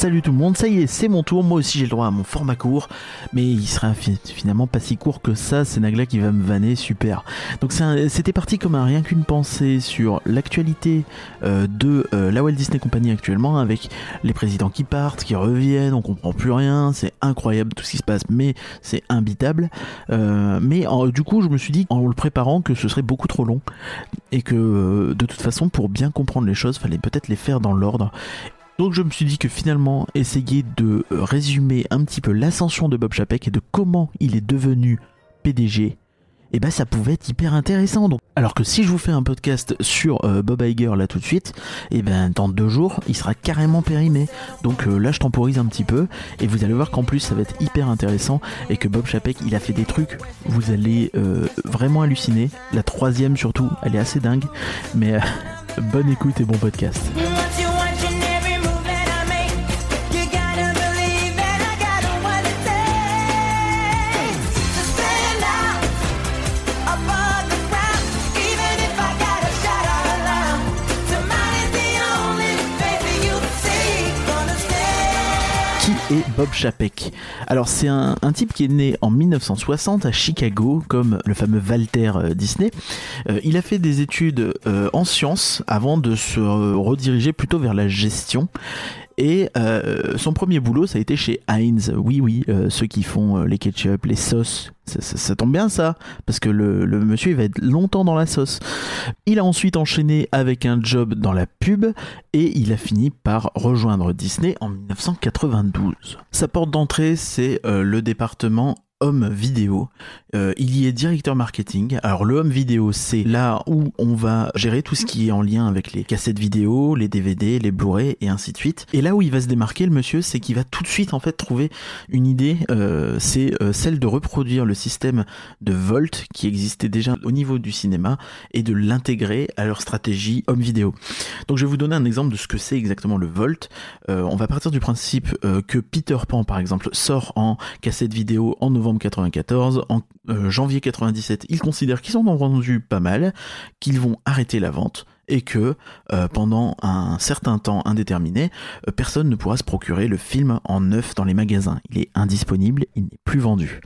Salut tout le monde, ça y est, c'est mon tour. Moi aussi j'ai le droit à mon format court, mais il sera finalement pas si court que ça. C'est Nagla qui va me vanner, super. Donc c'était parti comme un rien qu'une pensée sur l'actualité euh, de euh, la Walt Disney Company actuellement, avec les présidents qui partent, qui reviennent, on comprend plus rien, c'est incroyable tout ce qui se passe, mais c'est imbitable. Euh, mais du coup, je me suis dit en le préparant que ce serait beaucoup trop long et que de toute façon, pour bien comprendre les choses, fallait peut-être les faire dans l'ordre. Donc je me suis dit que finalement, essayer de résumer un petit peu l'ascension de Bob Chapek et de comment il est devenu PDG, et eh ben ça pouvait être hyper intéressant. Alors que si je vous fais un podcast sur euh, Bob Iger là tout de suite, eh ben dans deux jours, il sera carrément périmé. Donc euh, là, je temporise un petit peu et vous allez voir qu'en plus ça va être hyper intéressant et que Bob Chapek, il a fait des trucs. Vous allez euh, vraiment halluciner. La troisième surtout, elle est assez dingue. Mais bonne écoute et bon podcast. Bob Chapek. Alors c'est un, type qui est né en 1960 à Chicago, comme le fameux Walter euh, Disney. Euh, il a fait des études euh, en sciences avant de se rediriger plutôt vers la gestion. Et euh, son premier boulot, ça a été chez Heinz. Oui, oui, euh, ceux qui font euh, les ketchup, les sauces. Ça, tombe bien ça, parce que le, monsieur il va être longtemps dans la sauce. Il a ensuite enchaîné avec un job dans la pub et il a fini par rejoindre Disney en 1992. Sa porte d'entrée, c'est le département home vidéo. Euh, il y est directeur marketing. Alors le home vidéo, c'est là où on va gérer tout ce qui est en lien avec les cassettes vidéo, les DVD, les Blu-ray et ainsi de suite. Et là où il va se démarquer, le monsieur, c'est qu'il va tout de suite en fait trouver une idée. Euh, c'est euh, celle de reproduire le système de Volt qui existait déjà au niveau du cinéma et de l'intégrer à leur stratégie home vidéo. Donc je vais vous donner un exemple de ce que c'est exactement le Volt. on va partir du principe que Peter Pan par exemple sort en cassette vidéo en novembre 94, en euh, janvier 97, ils considèrent qu'ils en ont vendu pas mal, qu'ils vont arrêter la vente et que euh, pendant un certain temps indéterminé, euh, personne ne pourra se procurer le film en neuf dans les magasins. Il est indisponible, il n'est plus vendu.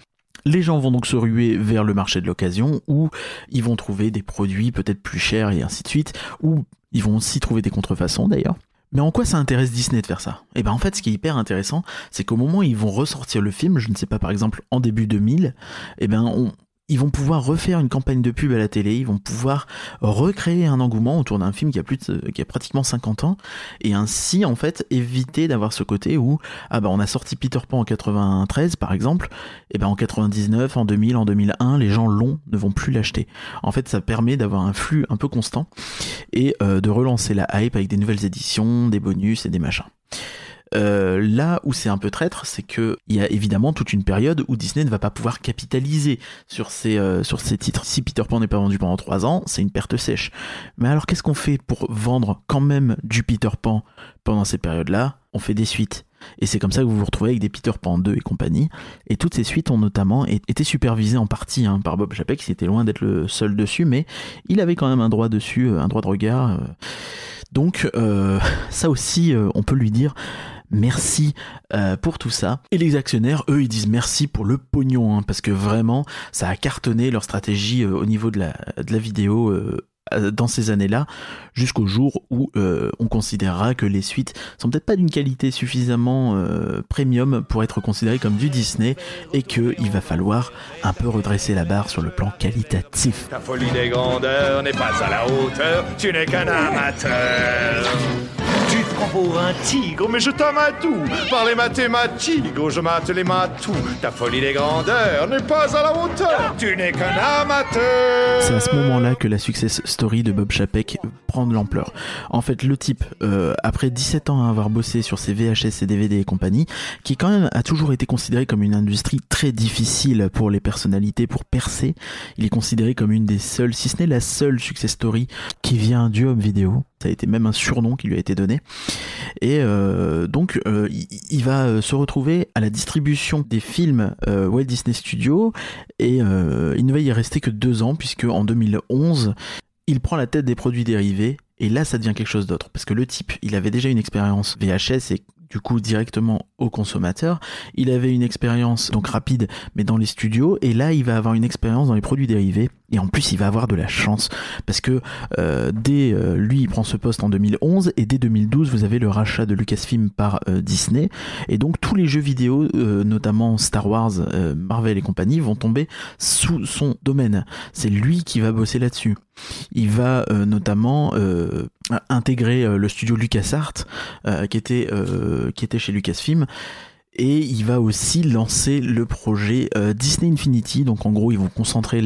Les gens vont donc se ruer vers le marché de l'occasion où ils vont trouver des produits peut-être plus chers et ainsi de suite, ou ils vont aussi trouver des contrefaçons d'ailleurs. Mais en quoi ça intéresse Disney de faire ça? Et eh ben en fait, ce qui est hyper intéressant, c'est qu'au moment où ils vont ressortir le film, je ne sais pas, par exemple en début 2000, et eh ben on, ils vont pouvoir refaire une campagne de pub à la télé, ils vont pouvoir recréer un engouement autour d'un film qui a pratiquement 50 ans et ainsi en fait éviter d'avoir ce côté où ah bah on a sorti Peter Pan en 93 par exemple et ben en 99, en 2000, en 2001 les gens l'ont ne vont plus l'acheter. En fait ça permet d'avoir un flux un peu constant et euh, de relancer la hype avec des nouvelles éditions, des bonus et des machins. Euh, là où c'est un peu traître, c'est que il y a évidemment toute une période où Disney ne va pas pouvoir capitaliser sur ces euh, sur ces titres. Si Peter Pan n'est pas vendu pendant trois ans, c'est une perte sèche. Mais alors qu'est-ce qu'on fait pour vendre quand même du Peter Pan pendant ces périodes-là On fait des suites. Et c'est comme ça que vous vous retrouvez avec des Peter Pan 2 et compagnie. Et toutes ces suites ont notamment été supervisées en partie hein, par Bob Chapek, qui était loin d'être le seul dessus, mais il avait quand même un droit dessus, euh, un droit de regard. Donc ça aussi, on peut lui dire merci euh, pour tout ça. Et les actionnaires, eux, ils disent merci pour le pognon, hein, parce que vraiment, ça a cartonné leur stratégie euh, au niveau de la, de la vidéo euh, dans ces années-là, jusqu'au jour où on considérera que les suites sont peut-être pas d'une qualité suffisamment premium pour être considérées comme du Disney et qu'il va falloir un peu redresser la barre sur le plan qualitatif. Un tigre, mais je tout. Par les mathématiques, matous. Ta folie des grandeurs n'est pas à la hauteur. Tu n'es qu'un amateur. C'est à ce moment-là que la success story de Bob Chapek prend de l'ampleur. En fait, le type, euh, après 17 ans à avoir bossé sur ses VHS, ses DVD et compagnie, qui quand même a toujours été considéré comme une industrie très difficile pour les personnalités pour percer, il est considéré comme une des seules, si ce n'est la seule success story qui vient du home vidéo ça a été même un surnom qui lui a été donné. Et euh, donc, euh, il, va euh, se retrouver à la distribution des films Walt Disney Studios. Et il ne va y rester que deux ans puisque en 2011, il prend la tête des produits dérivés. Et là, ça devient quelque chose d'autre. Parce que le type, il avait déjà une expérience VHS et du coup directement au consommateur. Il avait une expérience donc rapide mais dans les studios. Et là il va avoir une expérience dans les produits dérivés et en plus il va avoir de la chance parce que euh, dès euh, lui il prend ce poste en 2011 et dès 2012 vous avez le rachat de Lucasfilm par euh, Disney et donc tous les jeux vidéo notamment Star Wars, Marvel et compagnie vont tomber sous son domaine. C'est lui qui va bosser là-dessus. Il va notamment intégrer le studio LucasArts qui était qui était chez Lucasfilm et il va aussi lancer le projet euh, Disney Infinity. Donc en gros, ils vont concentrer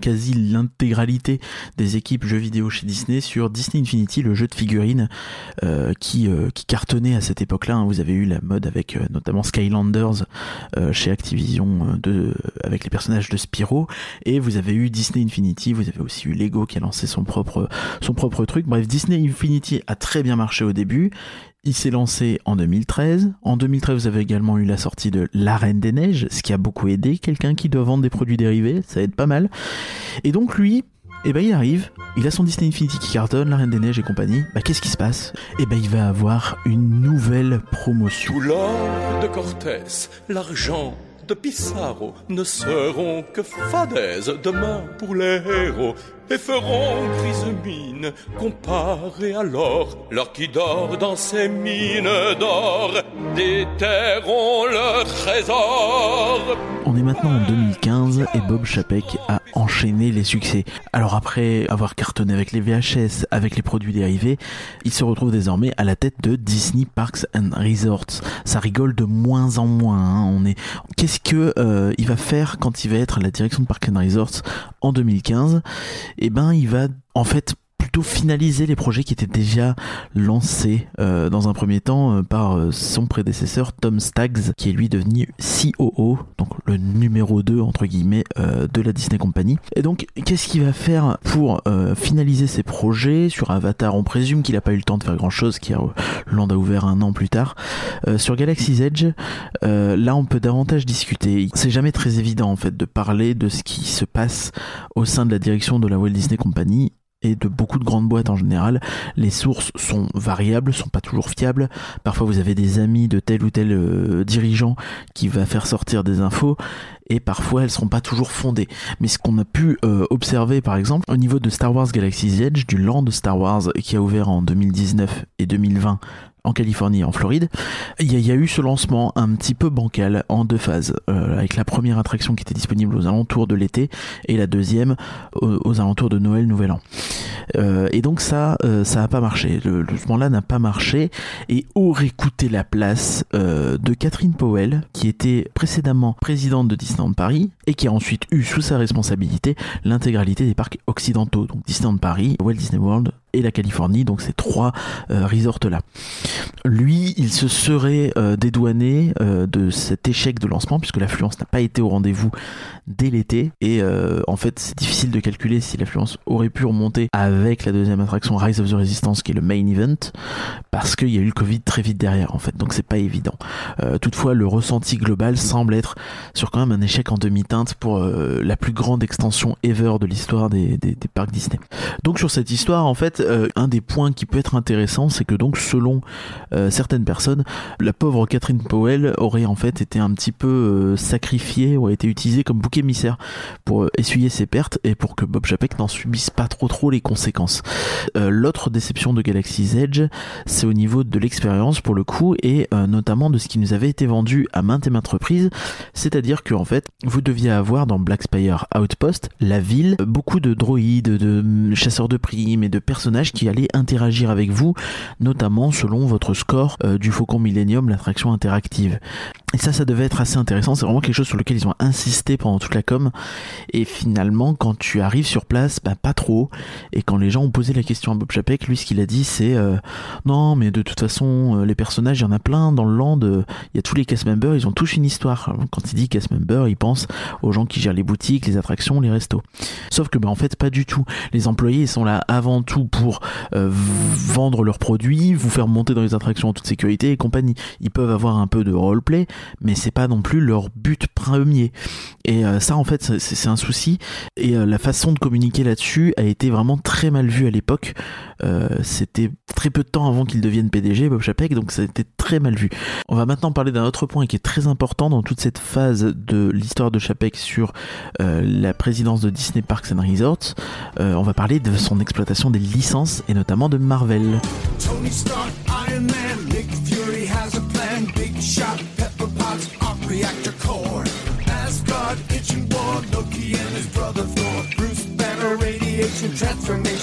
quasi l'intégralité des équipes jeux vidéo chez Disney sur Disney Infinity, le jeu de figurines euh, qui, euh, qui cartonnait à cette époque-là. Hein. Vous avez eu la mode avec notamment Skylanders chez Activision avec les personnages de Spyro. Et vous avez eu Disney Infinity, vous avez aussi eu Lego qui a lancé son propre, son propre truc. Bref, Disney Infinity a très bien marché au début. Il s'est lancé en 2013. En 2013, vous avez également eu la sortie de La Reine des Neiges, ce qui a beaucoup aidé quelqu'un qui doit vendre des produits dérivés, ça aide pas mal. Et donc lui, eh ben il arrive, il a son Disney Infinity qui cartonne, La Reine des Neiges et compagnie. Bah qu'est-ce qui se passe? Eh ben il va avoir une nouvelle promotion. L'or de Cortés, l'argent de Pissarro ne seront que fadaises demain pour les héros et feront mine comparé qui dort dans mines d'or, trésor. On est maintenant en 2015 et Bob Chapek a enchaîné les succès. Alors après avoir cartonné avec les VHS, avec les produits dérivés, il se retrouve désormais à la tête de Disney Parks and Resorts. Ça rigole de moins en moins. Hein. On est. Qu'est-ce que euh, il va faire quand il va être à la direction de Parks and Resorts en 2015 eh ben il va en fait plutôt finaliser les projets qui étaient déjà lancés euh, dans un premier temps euh, par euh, son prédécesseur Tom Staggs qui est lui devenu COO donc le numéro 2 entre guillemets de la Disney Company. Et donc qu'est-ce qu'il va faire pour finaliser ses projets sur Avatar? On présume qu'il n'a pas eu le temps de faire grand chose qui a a ouvert un an plus tard. Sur Galaxy's Edge là on peut davantage discuter. C'est jamais très évident en fait de parler de ce qui se passe au sein de la direction de la Walt Disney Company et de beaucoup de grandes boîtes en général, les sources sont variables, sont pas toujours fiables. Parfois vous avez des amis de tel ou tel euh, dirigeant qui va faire sortir des infos et parfois elles sont pas toujours fondées. Mais ce qu'on a pu euh, observer par exemple au niveau de Star Wars Galaxy's Edge, du land Star Wars qui a ouvert en 2019 et 2020 en Californie et en Floride, il y, a eu ce lancement un petit peu bancal en deux phases, euh, avec la première attraction qui était disponible aux alentours de l'été et la deuxième aux, alentours de Noël, Nouvel An. Euh, et donc ça, euh, ça n'a pas marché. Le, lancement-là n'a pas marché et aurait coûté la place de Catherine Powell, qui était précédemment présidente de Disneyland Paris et qui a ensuite eu sous sa responsabilité l'intégralité des parcs occidentaux, donc Disneyland Paris, Walt Disney World, et la Californie, donc ces trois euh, resorts-là. Lui, il se serait euh, dédouané euh, de cet échec de lancement, puisque l'affluence n'a pas été au rendez-vous dès l'été, et en fait, c'est difficile de calculer si l'affluence aurait pu remonter avec la deuxième attraction Rise of the Resistance, qui est le main event, parce qu'il y a eu le Covid très vite derrière, en fait, donc c'est pas évident. toutefois, le ressenti global semble être sur quand même un échec en demi-teinte pour la plus grande extension ever de l'histoire des, parcs Disney. Donc sur cette histoire, en fait, euh, un des points qui peut être intéressant, c'est que donc selon euh, certaines personnes, la pauvre Catherine Powell aurait en fait été un petit peu euh, sacrifiée, ou a été utilisée comme bouc émissaire pour essuyer ses pertes et pour que Bob Chapek n'en subisse pas trop trop les conséquences. L'autre déception de Galaxy's Edge, c'est au niveau de l'expérience pour le coup et notamment de ce qui nous avait été vendu à maintes et maintes reprises, c'est-à-dire que en fait, vous deviez avoir dans Black Spire Outpost, la ville, beaucoup de droïdes, de chasseurs de primes et de personnages qui allait interagir avec vous, notamment selon votre score euh, du Faucon Millennium, l'attraction interactive. Et ça, ça devait être assez intéressant. C'est vraiment quelque chose sur lequel ils ont insisté pendant toute la com. Et finalement, quand tu arrives sur place, bah, pas trop. Et quand les gens ont posé la question à Bob Chapek, lui, ce qu'il a dit, c'est euh, non, mais de toute façon, euh, les personnages, il y en a plein dans le land. Il y a tous les cast members, ils ont tous une histoire. Quand il dit cast member, il pense aux gens qui gèrent les boutiques, les attractions, les restos. Sauf que, bah, en fait, pas du tout. Les employés, ils sont là avant tout pour euh, vendre leurs produits, vous faire monter dans les attractions en toute sécurité et compagnie. Ils peuvent avoir un peu de roleplay, mais c'est pas non plus leur but premier. Et euh, ça, en fait, c'est un souci. Et euh, la façon de communiquer là-dessus a été vraiment très mal vue à l'époque. Euh, c'était très peu de temps avant qu'il devienne PDG, Bob Chapek, donc ça a été très mal vu. On va maintenant parler d'un autre point qui est très important dans toute cette phase de l'histoire de Chapek sur la présidence de Disney Parks and Resorts. on va parler de son exploitation des licences et notamment de Marvel. Tony Stark, Iron Man, Fury has a plan, big shot, reactor core. Asgard, itching war, Loki and his brother Thor, Bruce Banner, radiation transformation.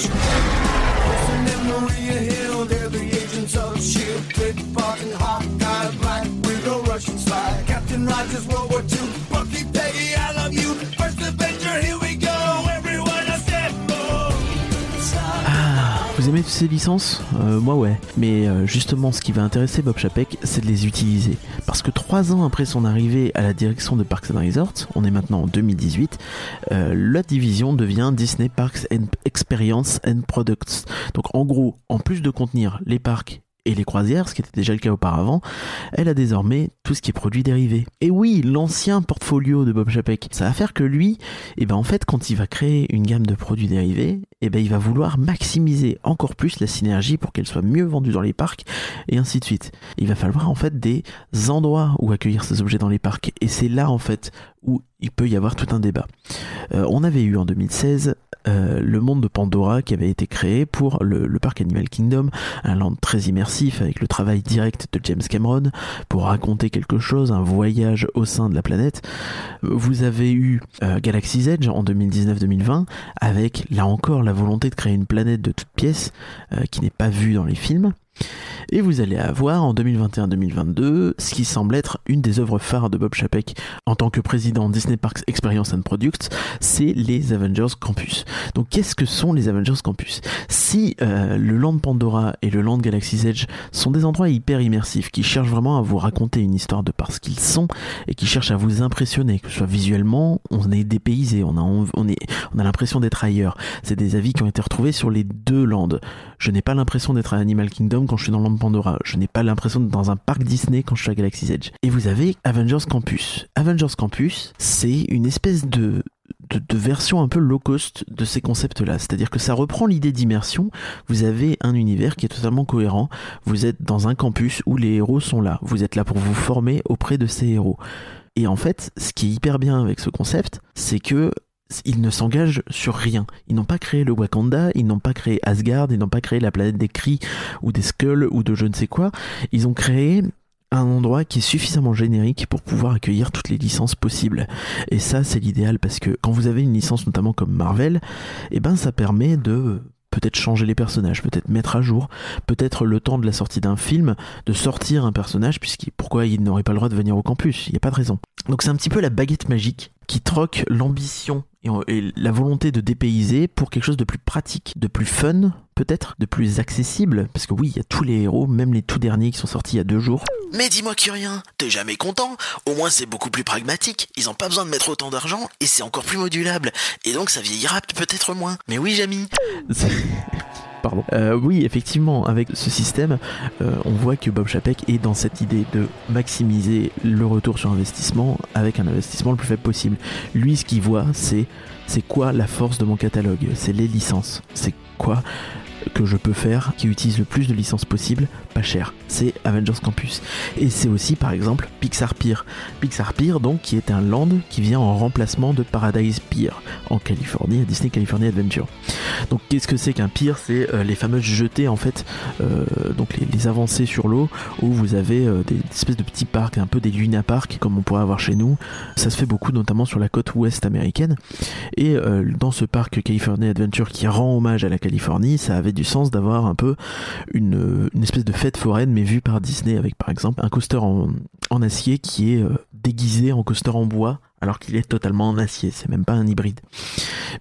Ces licences euh, Moi ouais. Mais euh, justement, ce qui va intéresser Bob Chapek, c'est de les utiliser. Parce que trois ans après son arrivée à la direction de Parks and Resorts, on est maintenant en 2018, euh, la division devient Disney Parks and Experience and Products. Donc en gros, en plus de contenir les parcs et les croisières, ce qui était déjà le cas auparavant, elle a désormais tout ce qui est produits dérivés. Et oui, l'ancien portfolio de Bob Chapek, ça va faire que lui, eh ben en fait, quand il va créer une gamme de produits dérivés, eh ben il va vouloir maximiser encore plus la synergie pour qu'elle soit mieux vendue dans les parcs et ainsi de suite. Il va falloir en fait des endroits où accueillir ces objets dans les parcs et c'est là en fait où il peut y avoir tout un débat. Euh, on avait eu en 2016 euh, le monde de Pandora qui avait été créé pour le, parc Animal Kingdom, un land très immersif avec le travail direct de James Cameron pour raconter quelque chose, un voyage au sein de la planète. Vous avez eu euh, Galaxy's Edge en 2019-2020 avec là encore la volonté de créer une planète de toutes pièces qui n'est pas vue dans les films. Et vous allez avoir en 2021-2022 ce qui semble être une des œuvres phares de Bob Chapek en tant que président Disney Parks Experience and Products, c'est les Avengers Campus. Donc qu'est-ce que sont les Avengers Campus? Si euh, le Land Pandora et le Land Galaxy's Edge sont des endroits hyper immersifs qui cherchent vraiment à vous raconter une histoire de parce qu'ils sont et qui cherchent à vous impressionner, que ce soit visuellement, on est dépaysé, on a, on on a l'impression d'être ailleurs. C'est des avis qui ont été retrouvés sur les deux landes. Je n'ai pas l'impression d'être à Animal Kingdom quand je suis dans Land Pandora. Je n'ai pas l'impression d'être dans un parc Disney quand je suis à Galaxy's Edge. Et vous avez Avengers Campus. Avengers Campus, c'est une espèce de, de, version un peu low cost de ces concepts-là. C'est-à-dire que ça reprend l'idée d'immersion. Vous avez un univers qui est totalement cohérent. Vous êtes dans un campus où les héros sont là. Vous êtes là pour vous former auprès de ces héros. Et en fait, ce qui est hyper bien avec ce concept, c'est que ils ne s'engagent sur rien. Ils n'ont pas créé le Wakanda, ils n'ont pas créé Asgard, ils n'ont pas créé la planète des cris ou des skulls ou de je ne sais quoi. Ils ont créé un endroit qui est suffisamment générique pour pouvoir accueillir toutes les licences possibles. Et ça, c'est l'idéal parce que quand vous avez une licence notamment comme Marvel, eh ben, ça permet de peut-être changer les personnages, peut-être mettre à jour, peut-être le temps de la sortie d'un film, de sortir un personnage, puisqu'il pourquoi il n'aurait pas le droit de venir au campus? Il n'y a pas de raison. Donc c'est un petit peu la baguette magique qui troque l'ambition et, la volonté de dépayser pour quelque chose de plus pratique, de plus fun, peut-être, de plus accessible. Parce que oui, il y a tous les héros, même les tout derniers qui sont sortis il y a deux jours. Mais dis-moi rien, t'es jamais content Au moins c'est beaucoup plus pragmatique, ils ont pas besoin de mettre autant d'argent et c'est encore plus modulable. Et donc ça vieillira peut-être moins. Mais oui, Jamy Euh, oui, effectivement, avec ce système, euh, on voit que Bob Chapek est dans cette idée de maximiser le retour sur investissement avec un investissement le plus faible possible. Lui, ce qu'il voit, c'est c'est quoi la force de mon catalogue? C'est les licences. C'est quoi que je peux faire qui utilise le plus de licences possibles, pas cher. C'est Avengers Campus. Et c'est aussi par exemple Pixar Pier. Pixar Pier donc qui est un land qui vient en remplacement de Paradise Pier en Californie, à Disney California Adventure. Donc qu'est-ce que c'est qu'un pier? C'est euh, les fameuses jetées en fait, euh, donc les, avancées sur l'eau où vous avez euh, des espèces de petits parcs, un peu des Luna Park comme on pourrait avoir chez nous. Ça se fait beaucoup notamment sur la côte ouest américaine. Et dans ce parc California Adventure qui rend hommage à la Californie, ça avait du sens d'avoir un peu une, espèce de fête foraine mais vue par Disney avec par exemple un coaster en, acier qui est déguisé en coaster en bois alors qu'il est totalement en acier, c'est même pas un hybride.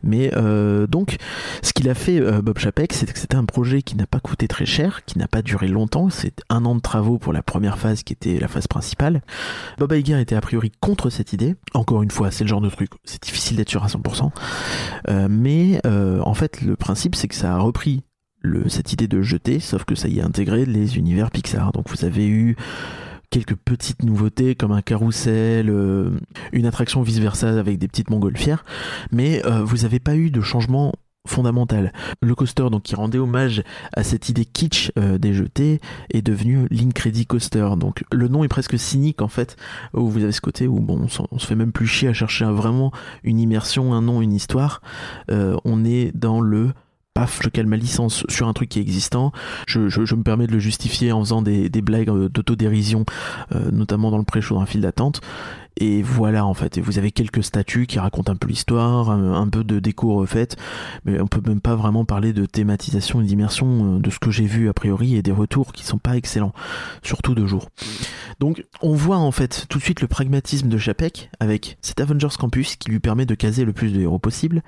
Mais euh, donc, ce qu'il a fait euh, Bob Chapek, c'est que c'était un projet qui n'a pas coûté très cher, qui n'a pas duré longtemps, c'est un an de travaux pour la première phase qui était la phase principale. Bob Iger était a priori contre cette idée, encore une fois, c'est le genre de truc, c'est difficile d'être sûr à 100%, euh, mais en fait le principe c'est que ça a repris cette idée de jeter, sauf que ça y a intégré les univers Pixar. Donc vous avez eu quelques petites nouveautés comme un carrousel, euh, une attraction vice-versa avec des petites montgolfières, mais euh, vous n'avez pas eu de changement fondamental. Le coaster, donc qui rendait hommage à cette idée kitsch euh, des jetés, est devenu l'Incredi Coaster. Donc le nom est presque cynique en fait, où vous avez ce côté où bon, on, se fait même plus chier à chercher vraiment une immersion, un nom, une histoire. On est dans le je cale ma licence sur un truc qui est existant. Je, me permets de le justifier en faisant des, blagues euh, d'autodérision, notamment dans le pré-show dans la file d'attente. Et voilà en fait, et vous avez quelques statues qui racontent un peu l'histoire, un, peu de déco refaite, mais on peut même pas vraiment parler de thématisation et d'immersion euh, de ce que j'ai vu a priori et des retours qui sont pas excellents, surtout de jour. Donc on voit en fait tout de suite le pragmatisme de Chapek avec cet Avengers Campus qui lui permet de caser le plus de héros possible,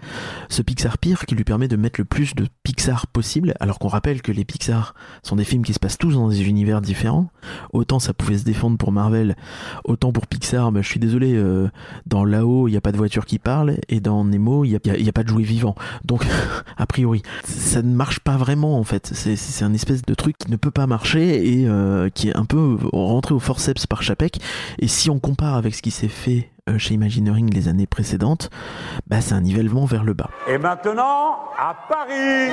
ce Pixar Pier qui lui permet de mettre le plus de Pixar possible, alors qu'on rappelle que les Pixar sont des films qui se passent tous dans des univers différents. Autant ça pouvait se défendre pour Marvel, autant pour Pixar, suis désolé, euh, dans là-haut, il n'y a pas de voiture qui parle, et dans Nemo, il n'y a, pas de jouet vivant. Donc, a priori, ça ne marche pas vraiment, en fait. C'est un espèce de truc qui ne peut pas marcher et euh, qui est un peu rentré au forceps par Chapek. Et si on compare avec ce qui s'est fait euh, chez Imagineering les années précédentes, bah, c'est un nivellement vers le bas. Et maintenant, à Paris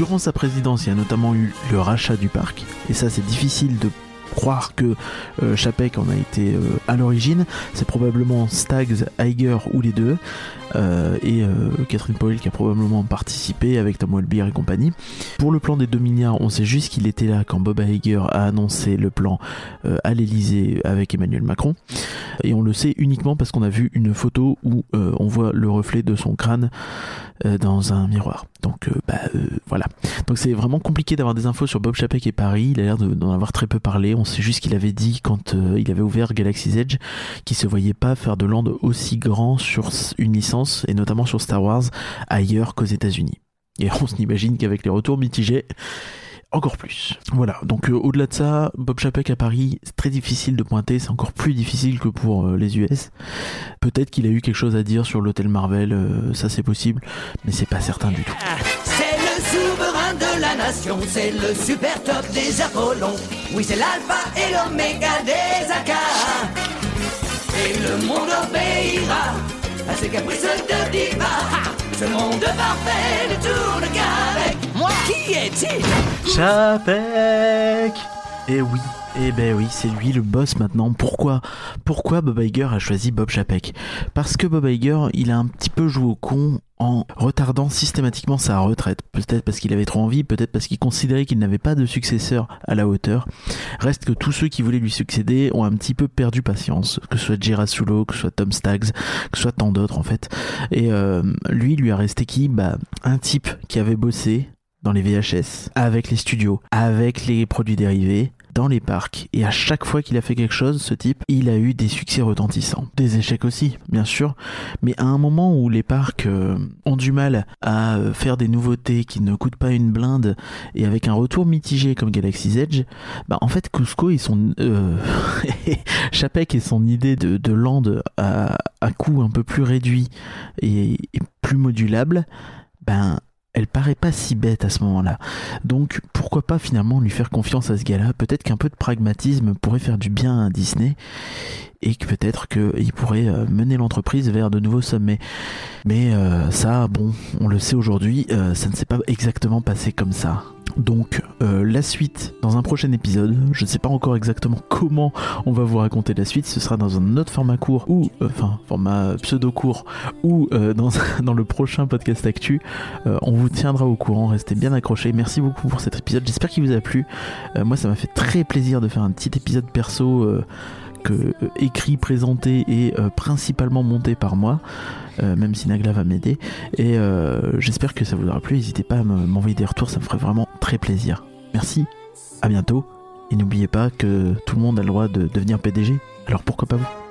durant sa présidence, il y a notamment eu le rachat du parc, et ça c'est difficile de croire que euh, Chapek en a été euh, à l'origine. C'est probablement Stags, Iger ou les deux. Euh, et Catherine Powell qui a probablement participé avec Tom Welbier et compagnie. Pour le plan des 2 milliards, on sait juste qu'il était là quand Bob Iger a annoncé le plan à l'Elysée avec Emmanuel Macron. Et on le sait uniquement parce qu'on a vu une photo où on voit le reflet de son crâne dans un miroir. Donc bah, voilà. Donc c'est vraiment compliqué d'avoir des infos sur Bob Chapek et Paris. Il a l'air d'en avoir très peu parlé. Sait juste qu'il avait dit quand euh, il avait ouvert Galaxy's Edge qu'il se voyait pas faire de land aussi grand sur une licence et notamment sur Star Wars ailleurs qu'aux États-Unis. Et on s'imagine qu'avec les retours mitigés, encore plus. Voilà, donc euh, au-delà de ça, Bob Chapek à Paris, c'est très difficile de pointer, c'est encore plus difficile que pour euh, les US. Peut-être qu'il a eu quelque chose à dire sur l'hôtel Marvel, ça c'est possible, mais c'est pas certain du tout de la nation, c'est le super top des Apollons. Oui, c'est l'alpha et l'oméga des AK. Et le monde obéira à ses caprices de diva. Ce monde parfait ne tourne qu'avec moi. Qui est-il Chapek Eh oui, eh ben oui, c'est lui le boss maintenant. Pourquoi Pourquoi Bob Iger a choisi Bob Chapek? Parce que Bob Iger, il a un petit peu joué au con en retardant systématiquement sa retraite. Peut-être parce qu'il avait trop envie, peut-être parce qu'il considérait qu'il n'avait pas de successeur à la hauteur. Reste que tous ceux qui voulaient lui succéder ont un petit peu perdu patience, que ce soit Gerasulo, que ce soit Tom Staggs, que ce soit tant d'autres en fait. Et euh, lui, lui a resté qui? Bah un type qui avait bossé dans les VHS, avec les studios, avec les produits dérivés, dans les parcs. Et à chaque fois qu'il a fait quelque chose, ce type, il a eu des succès retentissants. Des échecs aussi, bien sûr. Mais à un moment où les parcs euh, ont du mal à euh, faire des nouveautés qui ne coûtent pas une blinde et avec un retour mitigé comme Galaxy's Edge, bah en fait Cusco et son euh, Chapek et son idée de, land à, à coût un peu plus réduit et, et plus modulable, ben elle paraît pas si bête à ce moment-là. Donc pourquoi pas finalement lui faire confiance à ce gars-là? Peut-être qu'un peu de pragmatisme pourrait faire du bien à Disney et que peut-être qu'il pourrait euh, mener l'entreprise vers de nouveaux sommets. Mais euh, ça, bon, on le sait aujourd'hui, euh, ça ne s'est pas exactement passé comme ça. Donc la suite dans un prochain épisode. Je ne sais pas encore exactement comment on va vous raconter la suite. Ce sera dans un autre format court ou enfin format pseudo court ou dans, dans le prochain podcast actu. on vous tiendra au courant. Restez bien accrochés. Merci beaucoup pour cet épisode. J'espère qu'il vous a plu. moi, ça m'a fait très plaisir de faire un petit épisode perso euh, écrit, présenté et euh, principalement monté par moi, euh, même si Nagla va m'aider. Et j'espère que ça vous aura plu. N'hésitez pas à m'envoyer des retours, ça me ferait vraiment très plaisir. Merci, à bientôt. Et n'oubliez pas que tout le monde a le droit de devenir PDG, alors pourquoi pas vous?